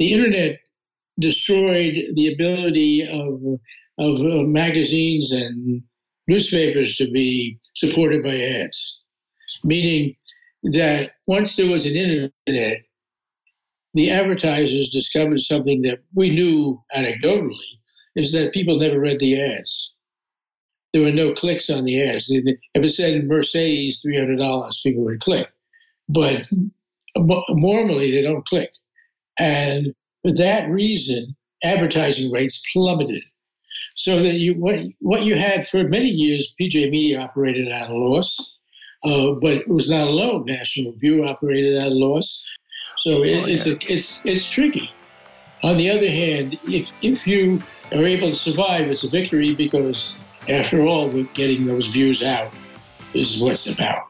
the internet destroyed the ability of of uh, magazines and newspapers to be supported by ads, meaning that once there was an internet, the advertisers discovered something that we knew anecdotally is that people never read the ads. There were no clicks on the ads. If it said Mercedes $300, people would click. But normally they don't click. And for that reason, advertising rates plummeted. So that you what what you had for many years, PJ Media operated at a loss, uh, but it was not alone. National Review operated at a loss. So it, oh, yeah. it's, a, it's it's tricky. On the other hand, if if you are able to survive, it's a victory because, after all, getting those views out is what it's about.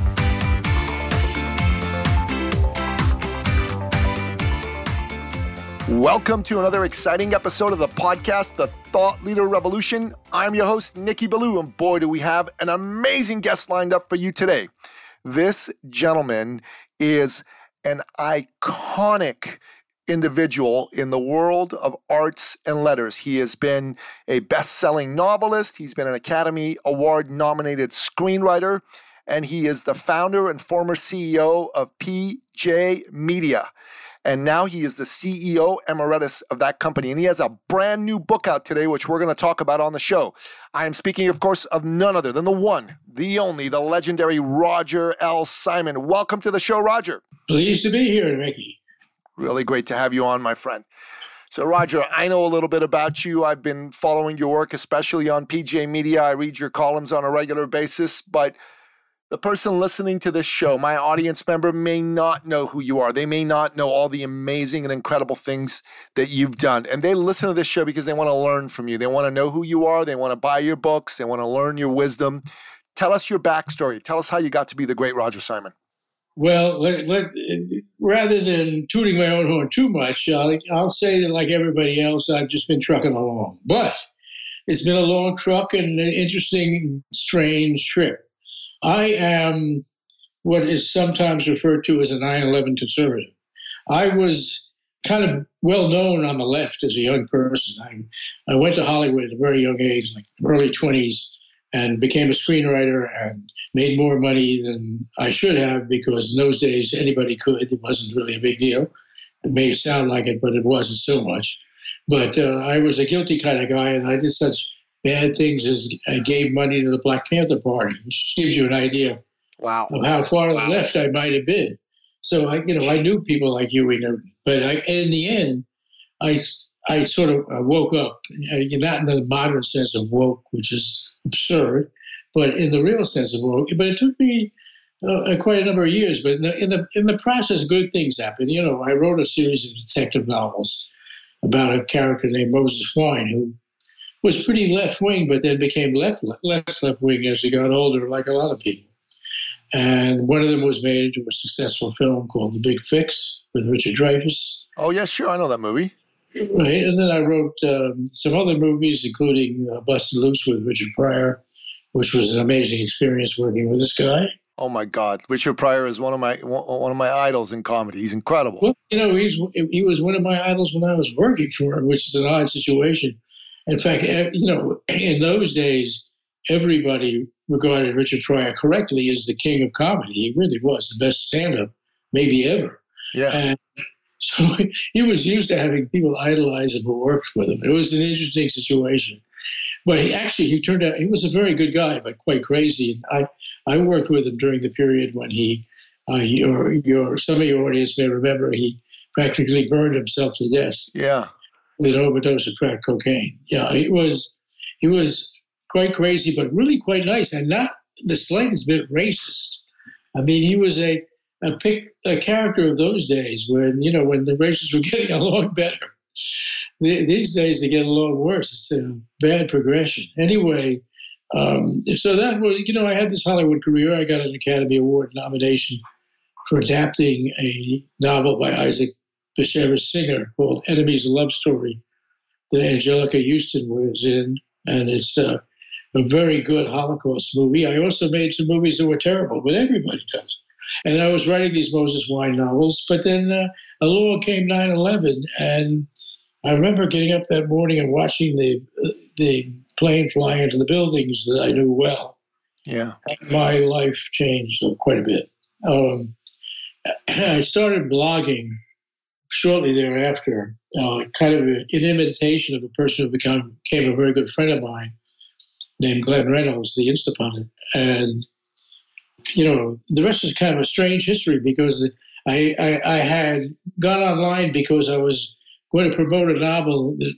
Welcome to another exciting episode of the podcast, The Thought Leader Revolution. I'm your host, Nikki Ballou, and boy, do we have an amazing guest lined up for you today. This gentleman is an iconic individual in the world of arts and letters. He has been a best selling novelist, he's been an Academy Award nominated screenwriter, and he is the founder and former CEO of PJ Media and now he is the CEO emeritus of that company. And he has a brand new book out today, which we're going to talk about on the show. I am speaking, of course, of none other than the one, the only, the legendary Roger L. Simon. Welcome to the show, Roger. Pleased to be here, Mickey. Really great to have you on, my friend. So, Roger, I know a little bit about you. I've been following your work, especially on PJ Media. I read your columns on a regular basis, but the person listening to this show, my audience member, may not know who you are. They may not know all the amazing and incredible things that you've done. And they listen to this show because they want to learn from you. They want to know who you are. They want to buy your books. They want to learn your wisdom. Tell us your backstory. Tell us how you got to be the great Roger Simon. Well, let, let, rather than tooting my own horn too much, I'll, I'll say that, like everybody else, I've just been trucking along. But it's been a long truck and an interesting, strange trip. I am what is sometimes referred to as a 9 11 conservative. I was kind of well known on the left as a young person. I, I went to Hollywood at a very young age, like early 20s, and became a screenwriter and made more money than I should have because in those days anybody could. It wasn't really a big deal. It may sound like it, but it wasn't so much. But uh, I was a guilty kind of guy, and I did such bad things as I gave money to the Black Panther Party, which gives you an idea wow. of how far wow. left I might have been. So I, you know, I knew people like Huey Newton, but I, in the end, I, I sort of woke up, uh, not in the modern sense of woke, which is absurd, but in the real sense of woke. But it took me uh, quite a number of years. But in the, in the in the process, good things happened. You know, I wrote a series of detective novels about a character named Moses Wine who was pretty left wing, but then became left less left wing as he got older, like a lot of people. And one of them was made into a successful film called The Big Fix with Richard Dreyfuss. Oh yeah, sure, I know that movie. Right, and then I wrote um, some other movies, including uh, Busted Loose with Richard Pryor, which was an amazing experience working with this guy. Oh my God, Richard Pryor is one of my one of my idols in comedy. He's incredible. Well, you know, he's he was one of my idols when I was working for him, which is an odd situation in fact, you know, in those days, everybody regarded Richard Pryor correctly as the king of comedy. He really was the best stand-up maybe ever. Yeah. And so he was used to having people idolize him who worked with him. It was an interesting situation. But he actually he turned out he was a very good guy, but quite crazy. And I I worked with him during the period when he uh, your your some of your audience may remember he practically burned himself to death. Yeah with overdose of crack cocaine. Yeah, he was he was quite crazy, but really quite nice, and not the slightest bit racist. I mean, he was a uh, pick a character of those days when you know when the races were getting along better. these days they get along worse. It's a bad progression. Anyway, um, so that was you know I had this Hollywood career. I got an Academy Award nomination for adapting a novel by Isaac Bashevis Singer called Enemies: Love Story that Anjelica Huston was in, and it's uh, a very good Holocaust movie. I also made some movies that were terrible, but everybody does. And I was writing these Moses Wine novels, but then uh, along came 9 11. And I remember getting up that morning and watching the, uh, the plane fly into the buildings that I knew well. Yeah. And my life changed quite a bit. Um, I started blogging shortly thereafter, uh, kind of in imitation of a person who became, became a very good friend of mine named Glenn Reynolds, the Instapundit. And, you know, the rest is kind of a strange history because I, I, I had gone online because I was going to promote a novel that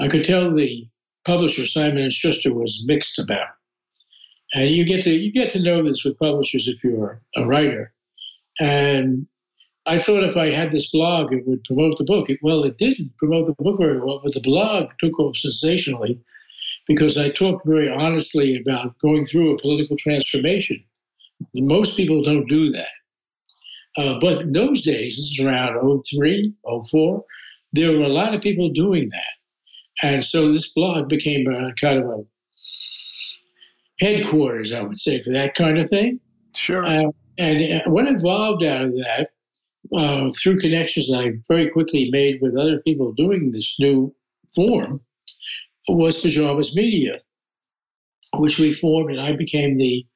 I could tell the publisher, Simon and Schuster, was mixed about. And you get to you get to know this with publishers if you're a writer. And I thought if I had this blog, it would promote the book. It, well, it didn't promote the book very well, but the blog took off sensationally because I talked very honestly about going through a political transformation. Most people don't do that. Uh, but those days, this is around 03, 04, there were a lot of people doing that. And so this blog became a kind of a headquarters, I would say, for that kind of thing. Sure. Uh, and what evolved out of that uh, through connections I very quickly made with other people doing this new form was Pajamas Media, which we formed, and I became the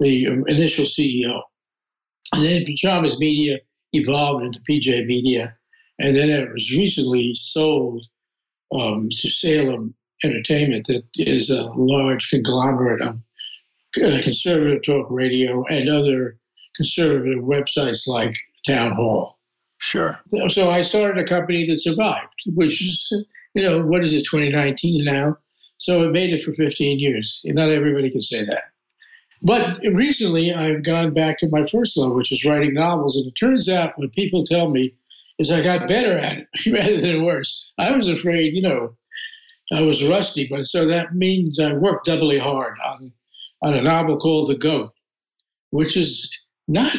the initial CEO. And then Pajamas Media evolved into PJ Media, and then it was recently sold um, to Salem Entertainment, that is a large conglomerate of uh, conservative talk radio and other conservative websites like Town Hall. Sure. So I started a company that survived, which is, you know, what is it, 2019 now? So it made it for 15 years. Not everybody can say that. But recently I've gone back to my first love, which is writing novels. And it turns out what people tell me is I got better at it rather than worse. I was afraid, you know, I was rusty, but so that means I worked doubly hard on, on a novel called The Goat, which is not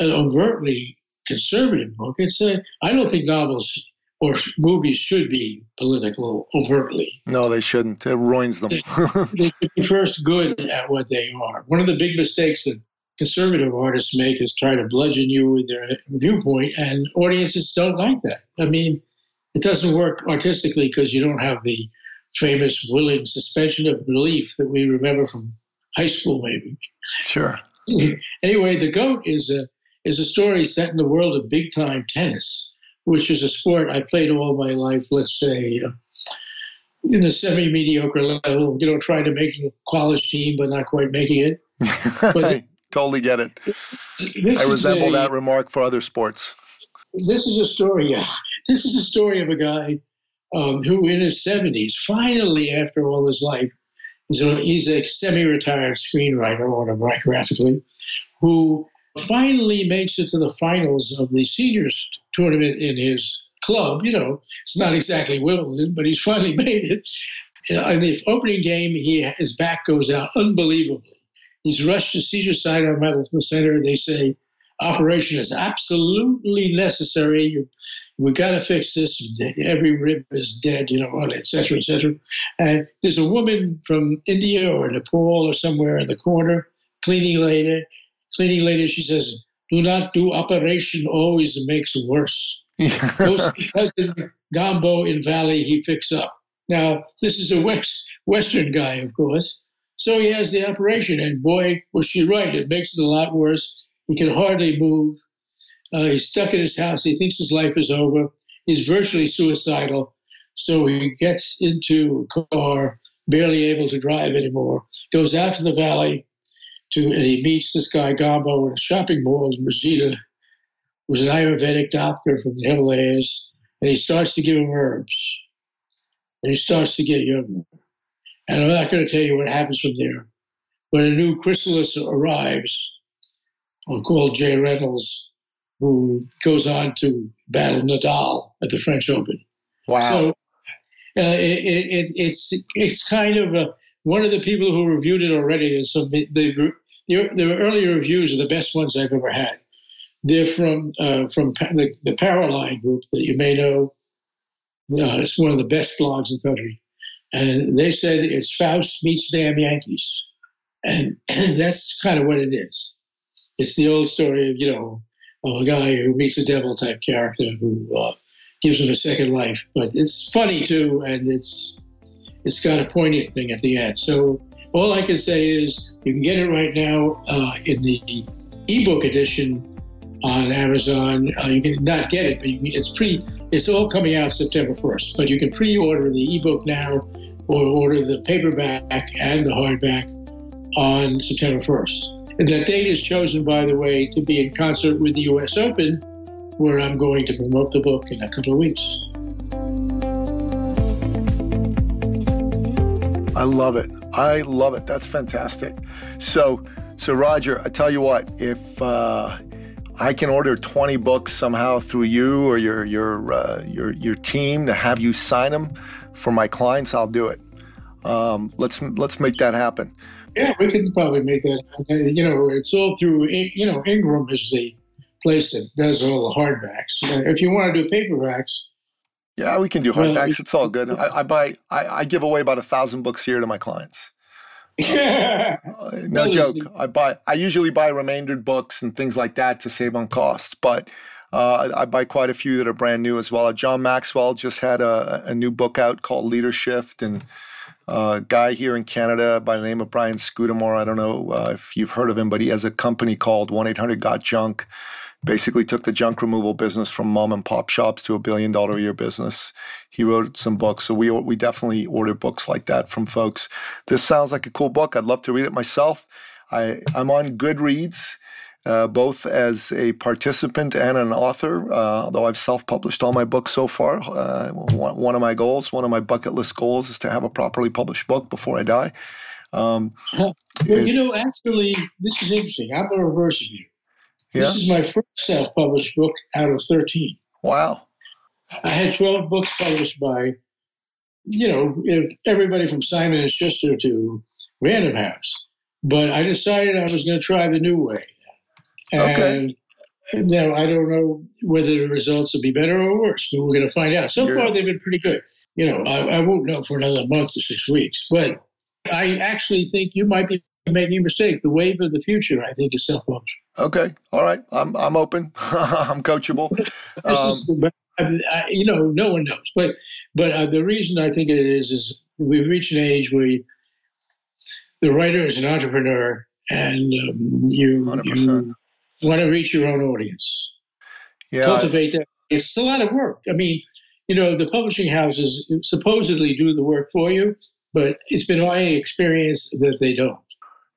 an overtly conservative book. It's a, I don't think novels or movies should be political overtly. No, they shouldn't. It ruins them. they, they should be first good at what they are. One of the big mistakes that conservative artists make is try to bludgeon you with their viewpoint, and audiences don't like that. I mean, it doesn't work artistically because you don't have the famous willing suspension of belief that we remember from high school, maybe. Sure. Anyway, the goat is a is a story set in the world of big time tennis, which is a sport I played all my life, let's say, uh, in a semi mediocre level, you know, trying to make a college team, but not quite making it. But I totally get it. I resemble a, that remark for other sports. This is a story, yeah. This is a story of a guy um, who, in his 70s, finally, after all his life, he's a, he's a semi retired screenwriter, autobiographically, who finally makes it to the finals of the seniors tournament in his club. You know, it's not exactly Wimbledon, but he's finally made it. Uh, in the opening game, he his back goes out unbelievably. He's rushed to Cedar-Side Sinai Medical Center. They say operation is absolutely necessary. We've got to fix this. Every rib is dead, you know, et cetera, et cetera. And there's a woman from India or Nepal or somewhere in the corner, cleaning lady, cleaning lady, she says, do not do operation always makes worse. because in Gambo in Valley, he fix up. Now, this is a West, Western guy, of course. So he has the operation, and boy, was she right. It makes it a lot worse. He can hardly move. Uh, he's stuck in his house. He thinks his life is over. He's virtually suicidal. So he gets into a car, barely able to drive anymore, goes out to the valley, to, and he meets this guy Gambo in a shopping mall in Reseda, who's an Ayurvedic doctor from the Himalayas, and he starts to give him herbs, and he starts to get younger. And I'm not going to tell you what happens from there. When a new chrysalis arrives, called Jay Reynolds, who goes on to battle Nadal at the French Open. Wow. So uh, it, it, it's it's kind of a, one of the people who reviewed it already. So the, the the earlier reviews are the best ones I've ever had. They're from uh, from the, the Powerline group that you may know. Uh, it's one of the best blogs in the country, and they said it's Faust meets damn Yankees, and, and that's kind of what it is. It's the old story of you know of a guy who meets a devil type character who uh, gives him a second life. But it's funny too, and it's it's got a poignant thing at the end. So all I can say is you can get it right now uh, in the ebook edition on Amazon. Uh, you can not get it, but can, it's pre. It's all coming out September 1st. But you can pre-order the ebook now, or order the paperback and the hardback on September 1st. And that date is chosen, by the way, to be in concert with the U.S. Open, where I'm going to promote the book in a couple of weeks. I love it. I love it. That's fantastic. So, so Roger, I tell you what, if uh, I can order 20 books somehow through you or your your uh, your your team to have you sign them for my clients, I'll do it. Um, let's let's make that happen. Yeah, we can probably make that. You know, it's all through. You know, Ingram is the place that does all the hardbacks. If you want to do paperbacks, yeah, we can do hardbacks. It's all good. I, I buy. I, I, give away about a thousand books a year to my clients. Uh, no joke. I buy. I usually buy remaindered books and things like that to save on costs, but. Uh, I buy quite a few that are brand new as well. John Maxwell just had a, a new book out called Leadership, and uh, a guy here in Canada by the name of Brian Scudamore. I don't know uh, if you've heard of him, but he has a company called 1 800 Got Junk basically took the junk removal business from mom and pop shops to a billion dollar a year business. He wrote some books, so we we definitely order books like that from folks. This sounds like a cool book. I'd love to read it myself. I I'm on Goodreads. Uh, both as a participant and an author, uh, although I've self published all my books so far. Uh, one, one, of my goals, one of my bucket list goals, is to have a properly published book before I die. Um, well, you know, actually, this is interesting. I'm the reverse of you. Yeah. This is my first self published book out of 13. Wow. I had 12 books published by, you know, everybody from Simon and Schuster to Random House. But I decided I was going to try the new way. And okay. Now, I don't know whether the results will be better or worse, but we're going to find out. So far, they've been pretty good. You know, I, I won't know for another month or six weeks, but I actually think you might be making a mistake. The wave of the future, I think, is self publishing. Okay, all right. I'm I'm open. I'm coachable. Um, is, I, you know, no one knows, but but uh, the reason I think it is is we've reached an age where you, the writer is an entrepreneur, and um, you you want to reach your own audience. Yeah, cultivate I, that. It's a lot of work. I mean, you know, the publishing houses supposedly do the work for you, but it's been my experience that they don't.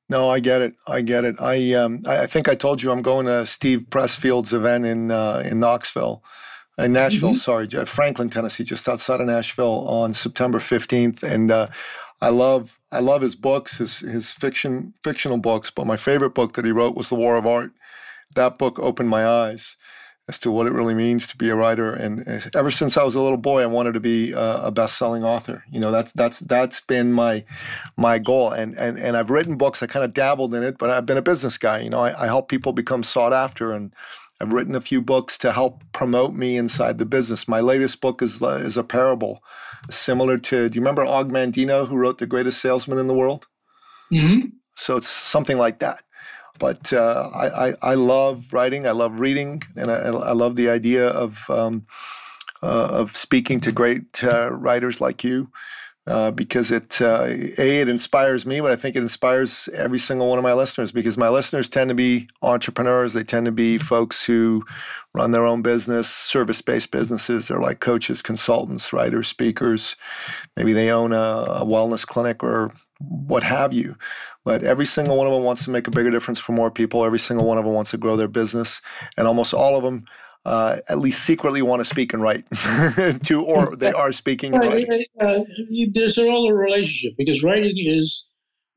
No, I get it. I get it. I um, I think I told you I'm going to Steve Pressfield's event in uh, in Knoxville, in Nashville. Mm-hmm. Sorry, Franklin, Tennessee, just outside of Nashville on September 15th, and uh, I love I love his books, his his fiction fictional books. But my favorite book that he wrote was The War of Art. That book opened my eyes as to what it really means to be a writer. And ever since I was a little boy, I wanted to be a, best-selling author. You know, that's that's that's been my my goal. And and and I've written books. I kind of dabbled in it, but I've been a business guy. You know, I, I help people become sought after, and I've written a few books to help promote me inside the business. My latest book is uh, is a parable, similar to. Do you remember Og Mandino, who wrote The Greatest Salesman in the World? Mm-hmm. So it's something like that. But uh, I, I, I, love writing. I love reading, and I, I love the idea of um, uh, of speaking to great uh, writers like you. Uh, because it uh, a it inspires me, but I think it inspires every single one of my listeners. Because my listeners tend to be entrepreneurs, they tend to be folks who run their own business, service based businesses. They're like coaches, consultants, writers, speakers. Maybe they own a, a wellness clinic or what have you. But every single one of them wants to make a bigger difference for more people. Every single one of them wants to grow their business, and almost all of them uh, at least secretly want to speak and write to, or they are speaking and writing. Uh, there's all a relationship because writing is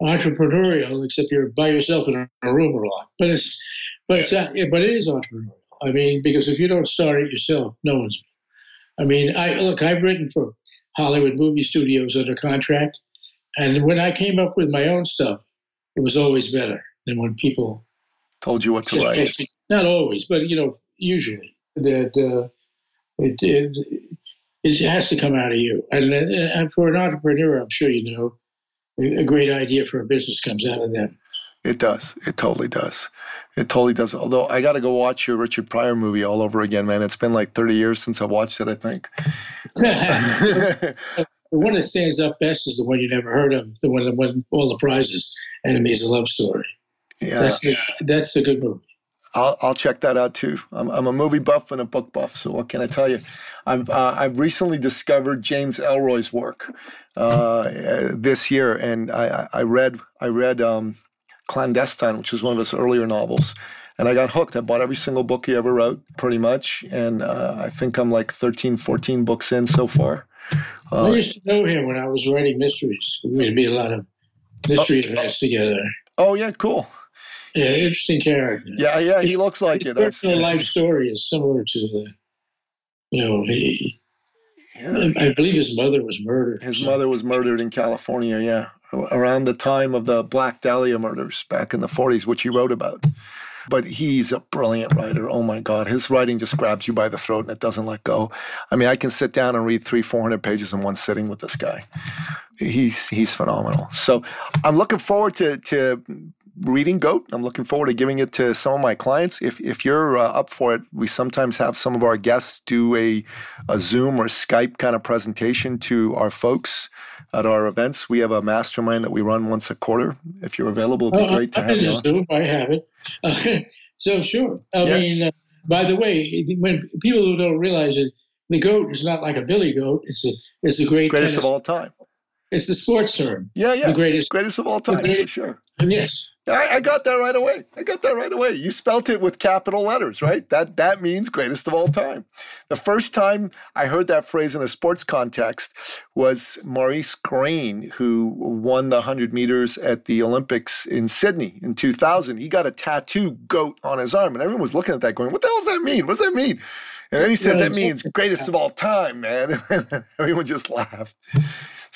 entrepreneurial, except you're by yourself in a room a lot. But it's But it's, uh, but it is entrepreneurial. I mean, because if you don't start it yourself, no one's. I mean, I look. I've written for Hollywood movie studios under contract, and when I came up with my own stuff, it was always better than when people told you what to write. Not always, but you know, usually that uh, it, it, it has to come out of you. And, and for an entrepreneur, I'm sure you know, a great idea for a business comes out of them. It does. It totally does. It totally does. Although I got to go watch your Richard Pryor movie all over again, man. It's been like 30 years since I watched it, I think. the one that stands up best is the one you never heard of, the one that won all the prizes, Enemies, a Love Story. Yeah. That's, the, that's a good movie. I'll, I'll check that out too. I'm, I'm a movie buff and a book buff, so what can I tell you? I've uh, I've recently discovered James Ellroy's work uh, this year, and I, I read I read um, Clandestine, which was one of his earlier novels, and I got hooked. I bought every single book he ever wrote, pretty much, and uh, I think I'm like 13, 14 books in so far. I uh, used to know him when I was writing mysteries. We'd be a lot of mystery oh, events together. Oh yeah, cool. Yeah, interesting character. Yeah, yeah, he looks like his it. Personal life story is similar to the, you know, he. Yeah. I believe his mother was murdered. His so. mother was murdered in California. Yeah, around the time of the Black Dahlia murders back in the 40s, which he wrote about. But he's a brilliant writer. Oh my God. His writing just grabs you by the throat and it doesn't let go. I mean, I can sit down and read three, 400 pages in one sitting with this guy. He's, he's phenomenal. So I'm looking forward to, to reading Goat. I'm looking forward to giving it to some of my clients. If, if you're uh, up for it, we sometimes have some of our guests do a, a Zoom or Skype kind of presentation to our folks at our events. We have a mastermind that we run once a quarter. If you're available, it'd be oh, great to have you. Zoom, I have it. Uh, so sure. I yeah. mean, uh, by the way, when people who don't realize it, the goat is not like a billy goat. It's a it's the great greatest tennis. of all time. It's the sports term. Yeah, yeah. The greatest, greatest of all time. Greatest, sure. Yes. I, I, got that right away. I got that right away. You spelt it with capital letters, right? That that means greatest of all time. The first time I heard that phrase in a sports context was Maurice Greene, who won the 100 meters at the Olympics in Sydney in 2000. He got a tattoo goat on his arm, and everyone was looking at that going, what the hell does that mean? What does that mean? And then he says, that means greatest of all time, man. And everyone just laughed.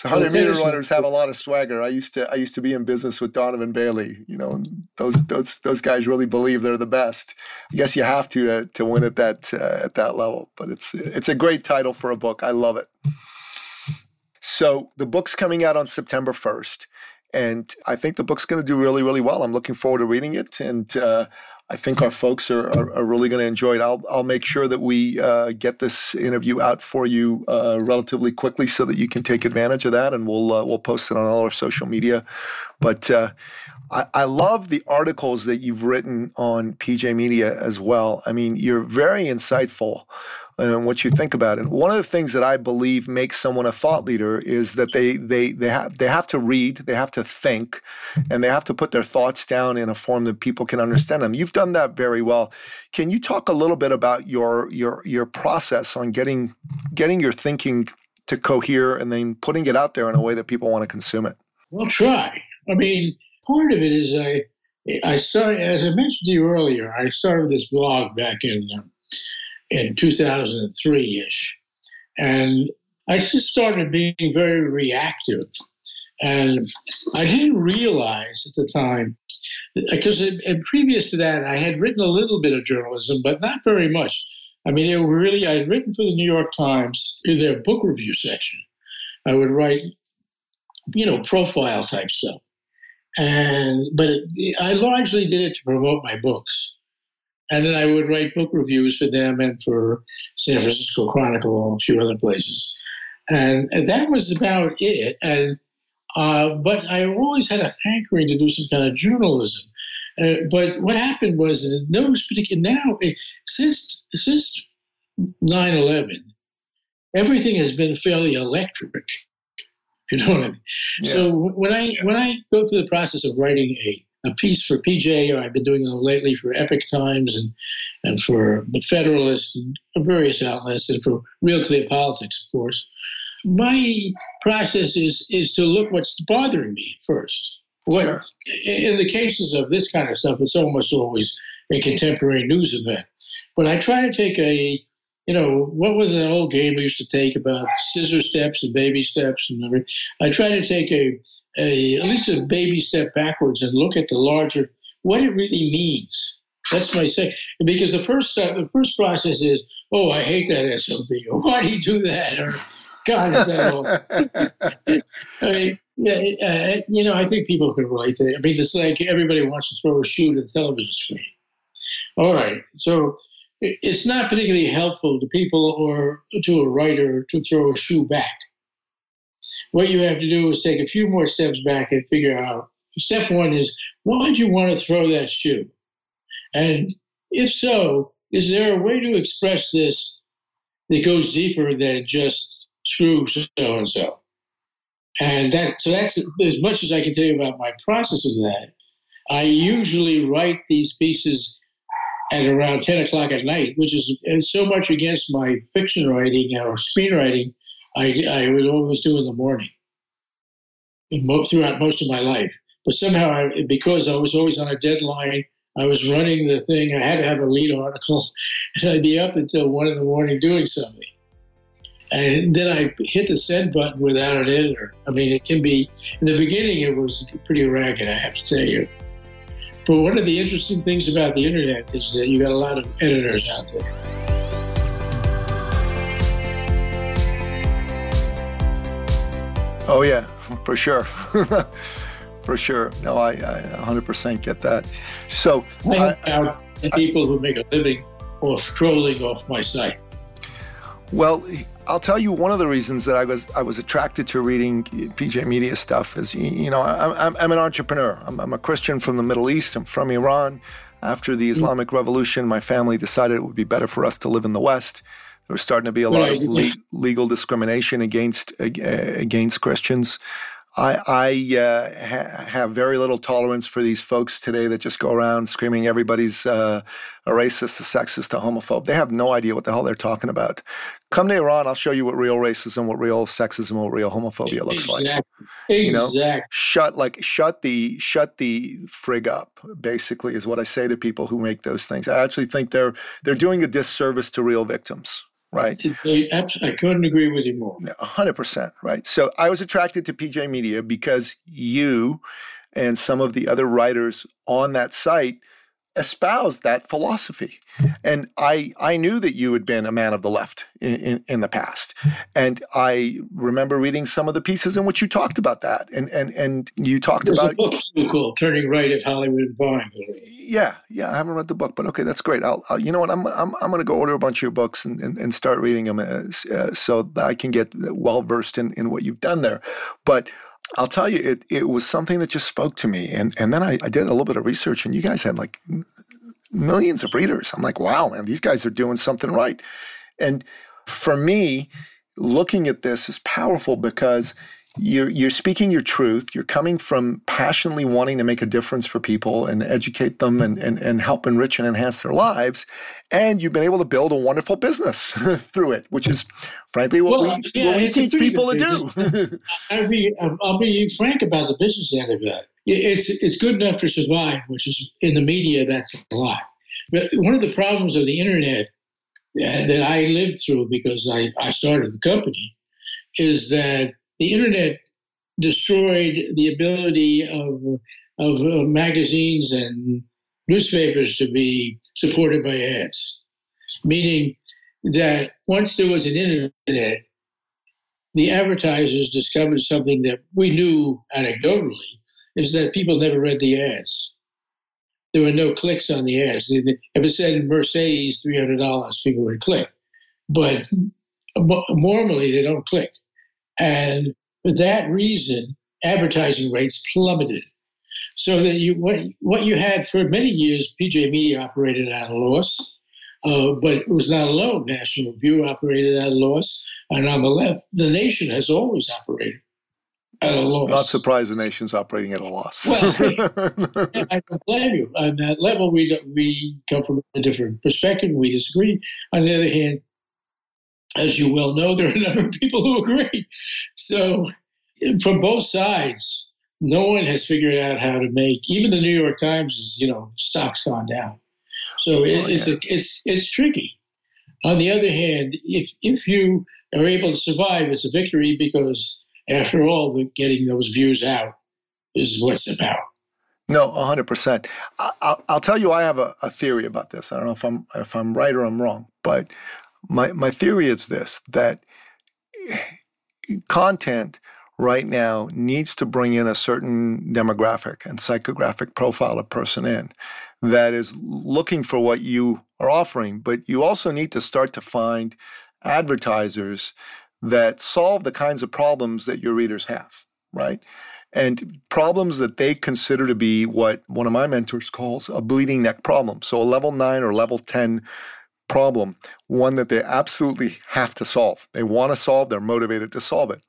So hundred meter runners have a lot of swagger. I used to I used to be in business with Donovan Bailey. You know, those those those guys really believe they're the best. I guess you have to uh, to win at that uh, at that level. But it's it's a great title for a book. I love it. So the book's coming out on September first, and I think the book's going to do really really well. I'm looking forward to reading it and. Uh, I think our folks are, are, are really going to enjoy it. I'll, I'll make sure that we uh, get this interview out for you uh, relatively quickly so that you can take advantage of that, and we'll uh, we'll post it on all our social media. But uh, I, I love the articles that you've written on PJ Media as well. I mean, you're very insightful and what you think about it. One of the things that I believe makes someone a thought leader is that they they they have they have to read, they have to think, and they have to put their thoughts down in a form that people can understand them. You've done that very well. Can you talk a little bit about your your your process on getting getting your thinking to cohere and then putting it out there in a way that people want to consume it? We'll try. I mean, part of it is I I started as I mentioned to you earlier. I started this blog back in. Uh, in 2003 ish. And I just started being very reactive. And I didn't realize at the time, because previous to that, I had written a little bit of journalism, but not very much. I mean, it really, I had written for the New York Times in their book review section. I would write, you know, profile type stuff. And, but it, I largely did it to promote my books. And then I would write book reviews for them and for San Francisco Chronicle and a few other places. And, and that was about it. And uh, but I always had a hankering to do some kind of journalism. Uh, but what happened was that those particular now it, since since 9/11, everything has been fairly electric. You know what I mean? Yeah. So when I when I go through the process of writing a a piece for PJ, or I've been doing them lately for Epoch Times and and for the Federalist and various outlets, and for Real Clear Politics, of course. My process is is to look what's bothering me first. What, sure. In the cases of this kind of stuff, it's almost always a contemporary news event. But I try to take a, you know, what was that old game we used to take about scissor steps and baby steps and everything? I try to take a, a at least a baby step backwards and look at the larger what it really means. That's my say. Because the first step, the first process is, oh, I hate that SOB, or why do you do that, or God, is that all? I mean, uh, you know, I think people can relate to it. I mean, it's like everybody wants to throw a shoe to the television screen. All right, so it's not particularly helpful to people or to a writer to throw a shoe back. What you have to do is take a few more steps back and figure out. Step one is why do you want to throw that shoe? And if so, is there a way to express this that goes deeper than just screw so and so? And that so that's as much as I can tell you about my process of that. I usually write these pieces at around 10 o'clock at night, which is so much against my fiction writing or screenwriting, I, I would always do in the morning throughout most of my life. But somehow, I, because I was always on a deadline, I was running the thing. I had to have a lead article, and I'd be up until one in the morning doing something. And then I hit the send button without an editor. I mean, it can be, in the beginning, it was pretty ragged, I have to tell you. But one of the interesting things about the internet is that you got a lot of editors out there. Oh, yeah, for sure. for sure. No, I, I 100% get that. So, I, I, I people who make a living off trolling off my site. Well, I'll tell you one of the reasons that I was I was attracted to reading PJ Media stuff is you know I'm, I'm an entrepreneur. I'm, I'm, a Christian from the Middle East. I'm from Iran. After the mm. Islamic Revolution, my family decided it would be better for us to live in the West. There was starting to be a lot of le- legal discrimination against against Christians. I, I uh, ha- have very little tolerance for these folks today that just go around screaming everybody's uh, a racist, a sexist, a homophobe. They have no idea what the hell they're talking about. Come to Iran, I'll show you what real racism, what real sexism, what real homophobia looks exactly. like. You know, exactly. shut like shut the shut the frig up. Basically, is what I say to people who make those things. I actually think they're they're doing a disservice to real victims right? I couldn't agree with you more. 100%, right? So I was attracted to PJ Media because you and some of the other writers on that site – espoused that philosophy. And I I knew that you had been a man of the left in, in, in, the past. And I remember reading some of the pieces in which you talked about that. And and and you talked There's about a book called Turning Right at Hollywood Vine. Yeah, yeah, I haven't read the book, but okay, that's great. I'll, I'll you know what, I'm I'm, I'm going to go order a bunch of your books and, and, and start reading them uh, uh, so that I can get well versed in, in what you've done there. But I'll tell you, it it was something that just spoke to me. And and then I, I did a little bit of research, and you guys had like millions of readers. I'm like, wow, man, these guys are doing something right. And for me, looking at this is powerful because you're you're speaking your truth. You're coming from passionately wanting to make a difference for people and educate them and, and, and help enrich and enhance their lives. And you've been able to build a wonderful business through it, which is frankly what well, we, yeah, what we teach people to do. I'll be I'll be frank about the business end of that. It's it's good enough to survive, which is in the media that's a lot. But one of the problems of the internet uh, that I lived through because I, I started the company is that the internet destroyed the ability of of uh, magazines and newspapers to be supported by ads, meaning that once there was an internet, the advertisers discovered something that we knew anecdotally is that people never read the ads. There were no clicks on the ads. If it said Mercedes three hundred dollars, people would click, but normally they don't click. And for that reason, advertising rates plummeted. So that you what what you had for many years, PJ Media operated at a loss, uh, but it was not alone. National Review operated at a loss, and on the left, the nation has always operated at a loss. Not surprised the nation's operating at a loss. well, I don't blame you. On that level, we we come from a different perspective. We disagree. On the other hand, as you well know, there are a number of people who agree. So, from both sides, no one has figured out how to make. Even the New York Times is, you know, stock's gone down. So it, oh, yeah. it's, a, it's it's tricky. On the other hand, if if you are able to survive, it's a victory because after all, the, getting those views out is what it's about. No, hundred percent. I'll, I'll tell you, I have a, a, theory about this. I don't know if I'm if I'm right or I'm wrong, but my my theory is this: that content right now needs to bring in a certain demographic and psychographic profile of person in that is looking for what you are offering, but you also need to start to find advertisers that solve the kinds of problems that your readers have, right? and problems that they consider to be what one of my mentors calls a bleeding neck problem. So, a level nine or level 10 problem, one that they absolutely have to solve. They want to solve, they're motivated to solve it.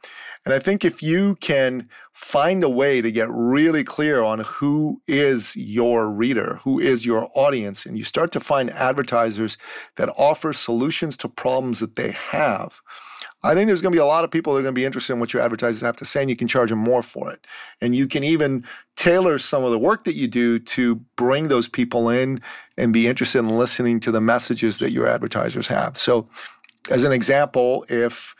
And I think if you can find a way to get really clear on who is your reader, who is your audience, and you start to find advertisers that offer solutions to problems that they have, I think there's going to be a lot of people that are going to be interested in what your advertisers have to say, and you can charge them more for it. And you can even tailor some of the work that you do to bring those people in and be interested in listening to the messages that your advertisers have. So, as an example, if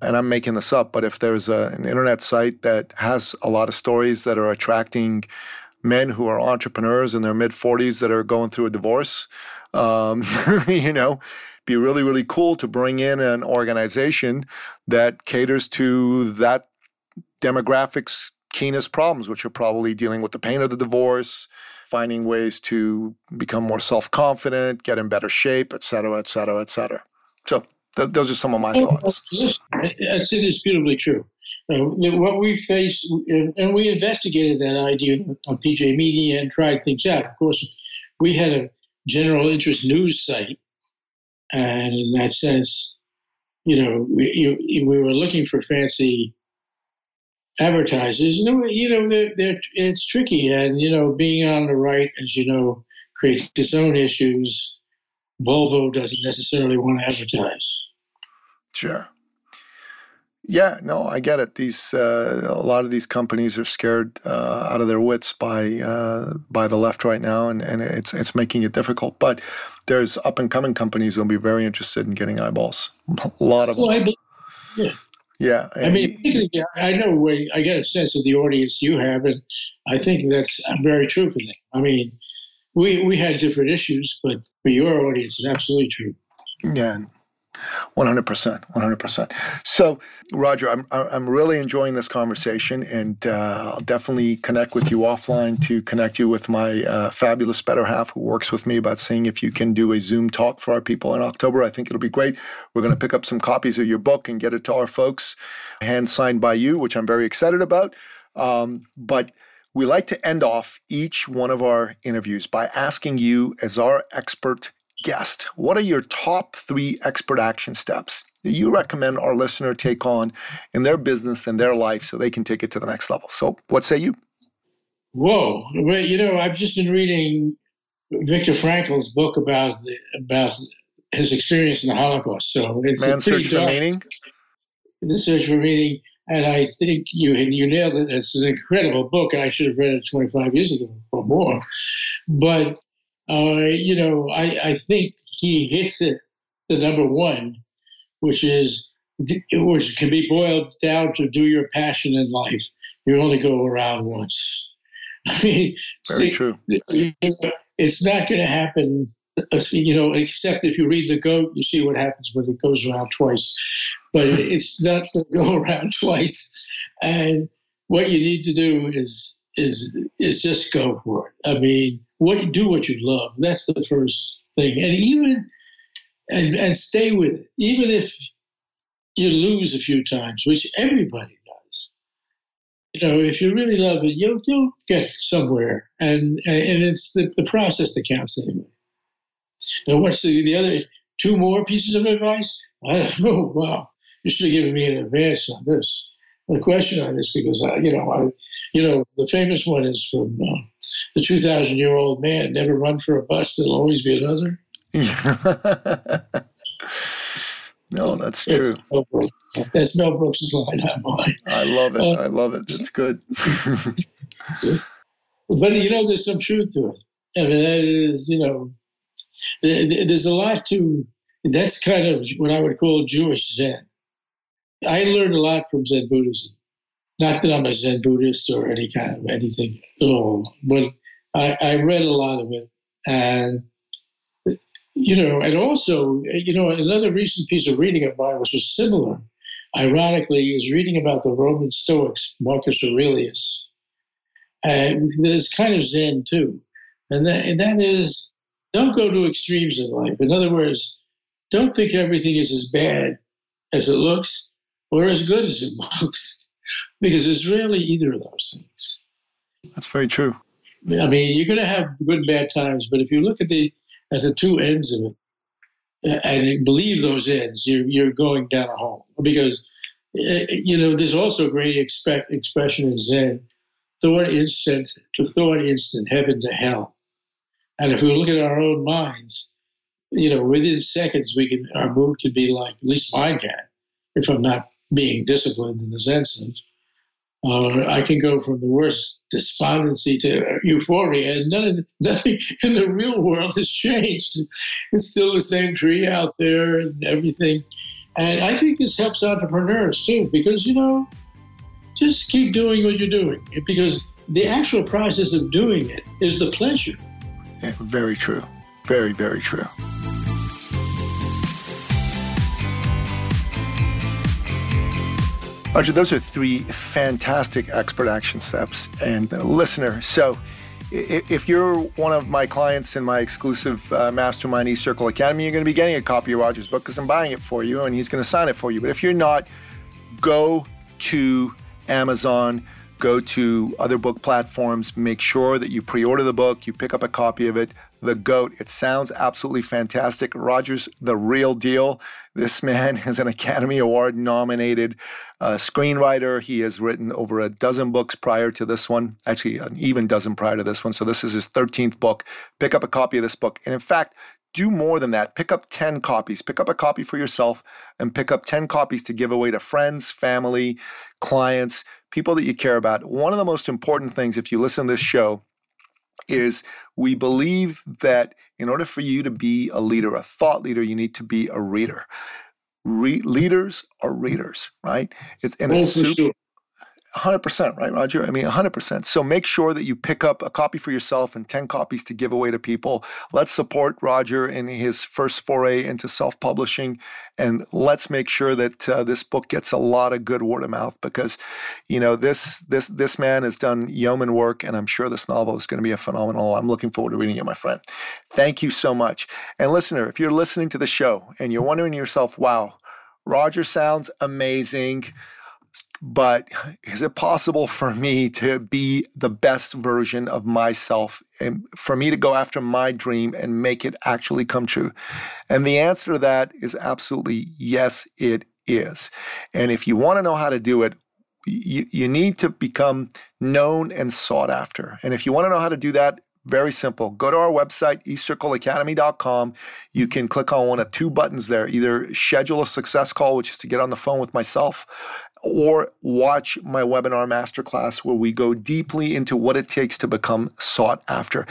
and I'm making this up, but if there's a, an internet site that has a lot of stories that are attracting men who are entrepreneurs in their mid 40s that are going through a divorce, um, you know, be really, really cool to bring in an organization that caters to that demographic's keenest problems, which are probably dealing with the pain of the divorce, finding ways to become more self confident, get in better shape, et cetera, et cetera, et cetera. So th- those are some of my thoughts. That's indisputably true. Uh, what we faced, and we investigated that idea on PJ Media and tried things out. Of course, we had a general interest news site and in that sense, you know, we, you, we were looking for fancy advertisers. You know, you know, they're, they're, it's tricky, and you know, being on the right, as you know, creates its own issues. Volvo doesn't necessarily want to advertise. Sure. Yeah, no, I get it. These uh, a lot of these companies are scared uh, out of their wits by uh, by the left right now, and, and it's it's making it difficult. But there's up and coming companies that'll be very interested in getting eyeballs. A lot of well, them. yeah. Yeah. I mean, I know I get a sense of the audience you have, and I think that's very true for them. I mean, we we had different issues, but for your audience, it's absolutely true. Yeah. 100%. 100%. So, Roger, I'm, I'm really enjoying this conversation, and uh, I'll definitely connect with you offline to connect you with my uh, fabulous better half who works with me about seeing if you can do a Zoom talk for our people in October. I think it'll be great. We're going to pick up some copies of your book and get it to our folks, hand signed by you, which I'm very excited about. Um, but we like to end off each one of our interviews by asking you, as our expert guest, what are your top three expert action steps that you recommend our listener take on in their business and their life so they can take it to the next level? So, what say you? Whoa! Well, you know, I've just been reading Viktor Frankl's book about the, about his experience in the Holocaust. So it's Man's Search for Meaning. The Search for Meaning, and I think you you nailed it. It's an incredible book. I should have read it 25 years ago or more, but uh, you know, I, I think he hits it the number one, which is which can be boiled down to do your passion in life. You only go around once. I mean, very true. It's not going to happen. Uh, you know, except if you read the goat, you see what happens when it goes around twice. But it's not going to go around twice. And what you need to do is is is just go for it. I mean, what do what you love. That's the first thing, and even and and stay with it, even if you lose a few times, which everybody does. You know, if you really love it, you'll you'll get somewhere, and and it's the, the process that counts anyway. Now, what's the, the other two more pieces of advice? I don't know. Wow, you should have given me an advance on this, a question on this, because I, you know, I you know, the famous one is from uh, the 2,000 year old man never run for a bus, there'll always be another. no, that's true. That's Mel Brooks' line, not mine. I love it. Uh, I love it. That's good. but, you know, there's some truth to it. I mean, that is, you know, There's a lot to, that's kind of what I would call Jewish Zen. I learned a lot from Zen Buddhism. Not that I'm a Zen Buddhist or any kind of anything at all, but I, I read a lot of it. And, you know, and also, you know, another recent piece of reading of mine, which was similar, ironically, is reading about the Roman Stoics, Marcus Aurelius. And there's kind of Zen too. And that, and that is don't go to extremes in life. In other words, don't think everything is as bad as it looks or as good as it looks, because it's rarely either of those things. That's very true. I mean, you're going to have good and bad times, but if you look at the at the two ends of it and believe those ends, you're you're going down a hole because eh, you know there's also a great expect, expression in Zen: thought instant to thought instant, heaven to hell. And if we look at our own minds, you know, within seconds, we can our mood can be like, at least mine can, if I'm not being disciplined in the Zen sense. Uh, I can go from the worst despondency to euphoria, and none nothing in the real world has changed. It's still the same tree out there and everything. And I think this helps entrepreneurs too, because you know, just keep doing what you're doing, because the actual process of doing it is the pleasure. Yeah, very true. Very, very true. Roger, those are three fantastic expert action steps. And listener, so if you're one of my clients in my exclusive uh, Mastermind E Circle Academy, you're going to be getting a copy of Roger's book because I'm buying it for you and he's going to sign it for you. But if you're not, go to Amazon, go to other book platforms, make sure that you pre order the book, you pick up a copy of it, the GOAT. It sounds absolutely fantastic. Roger's the real deal. This man is an Academy Award nominated uh, screenwriter. He has written over a dozen books prior to this one, actually, an even dozen prior to this one. So, this is his 13th book. Pick up a copy of this book. And in fact, do more than that. Pick up 10 copies. Pick up a copy for yourself and pick up 10 copies to give away to friends, family, clients, people that you care about. One of the most important things, if you listen to this show, is we believe that in order for you to be a leader, a thought leader, you need to be a reader. Re- leaders are readers, right? It's and it's super. 100%, right, Roger? I mean, 100%. So make sure that you pick up a copy for yourself and 10 copies to give away to people. Let's support Roger in his first foray into self publishing. And let's make sure that uh, this book gets a lot of good word of mouth because, you know, this, this, this man has done yeoman work. And I'm sure this novel is going to be a phenomenal. I'm looking forward to reading it, my friend. Thank you so much. And listener, if you're listening to the show and you're wondering yourself, wow, Roger sounds amazing but is it possible for me to be the best version of myself and for me to go after my dream and make it actually come true? And the answer to that is absolutely yes, it is. And if you want to know how to do it, you, you need to become known and sought after. And if you want to know how to do that, very simple. Go to our website, ecircleacademy.com. You can click on one of two buttons there either schedule a success call, which is to get on the phone with myself, or watch my webinar masterclass where we go deeply into what it takes to become sought after.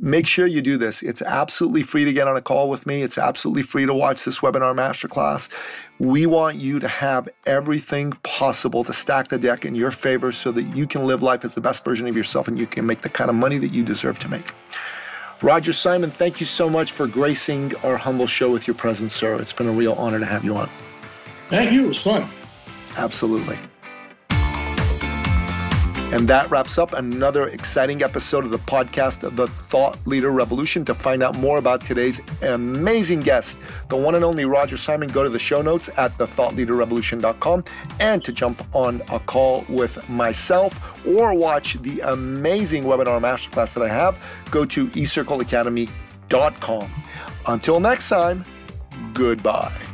Make sure you do this. It's absolutely free to get on a call with me. It's absolutely free to watch this webinar masterclass. We want you to have everything possible to stack the deck in your favor so that you can live life as the best version of yourself and you can make the kind of money that you deserve to make. Roger Simon, thank you so much for gracing our humble show with your presence, sir. It's been a real honor to have you on. Thank you. It was fun. Absolutely. And that wraps up another exciting episode of the podcast, The Thought Leader Revolution. To find out more about today's amazing guest, the one and only Roger Simon, go to the show notes at thethoughtleaderrevolution.com. And to jump on a call with myself or watch the amazing webinar masterclass that I have, go to ecircleacademy.com. Until next time, goodbye.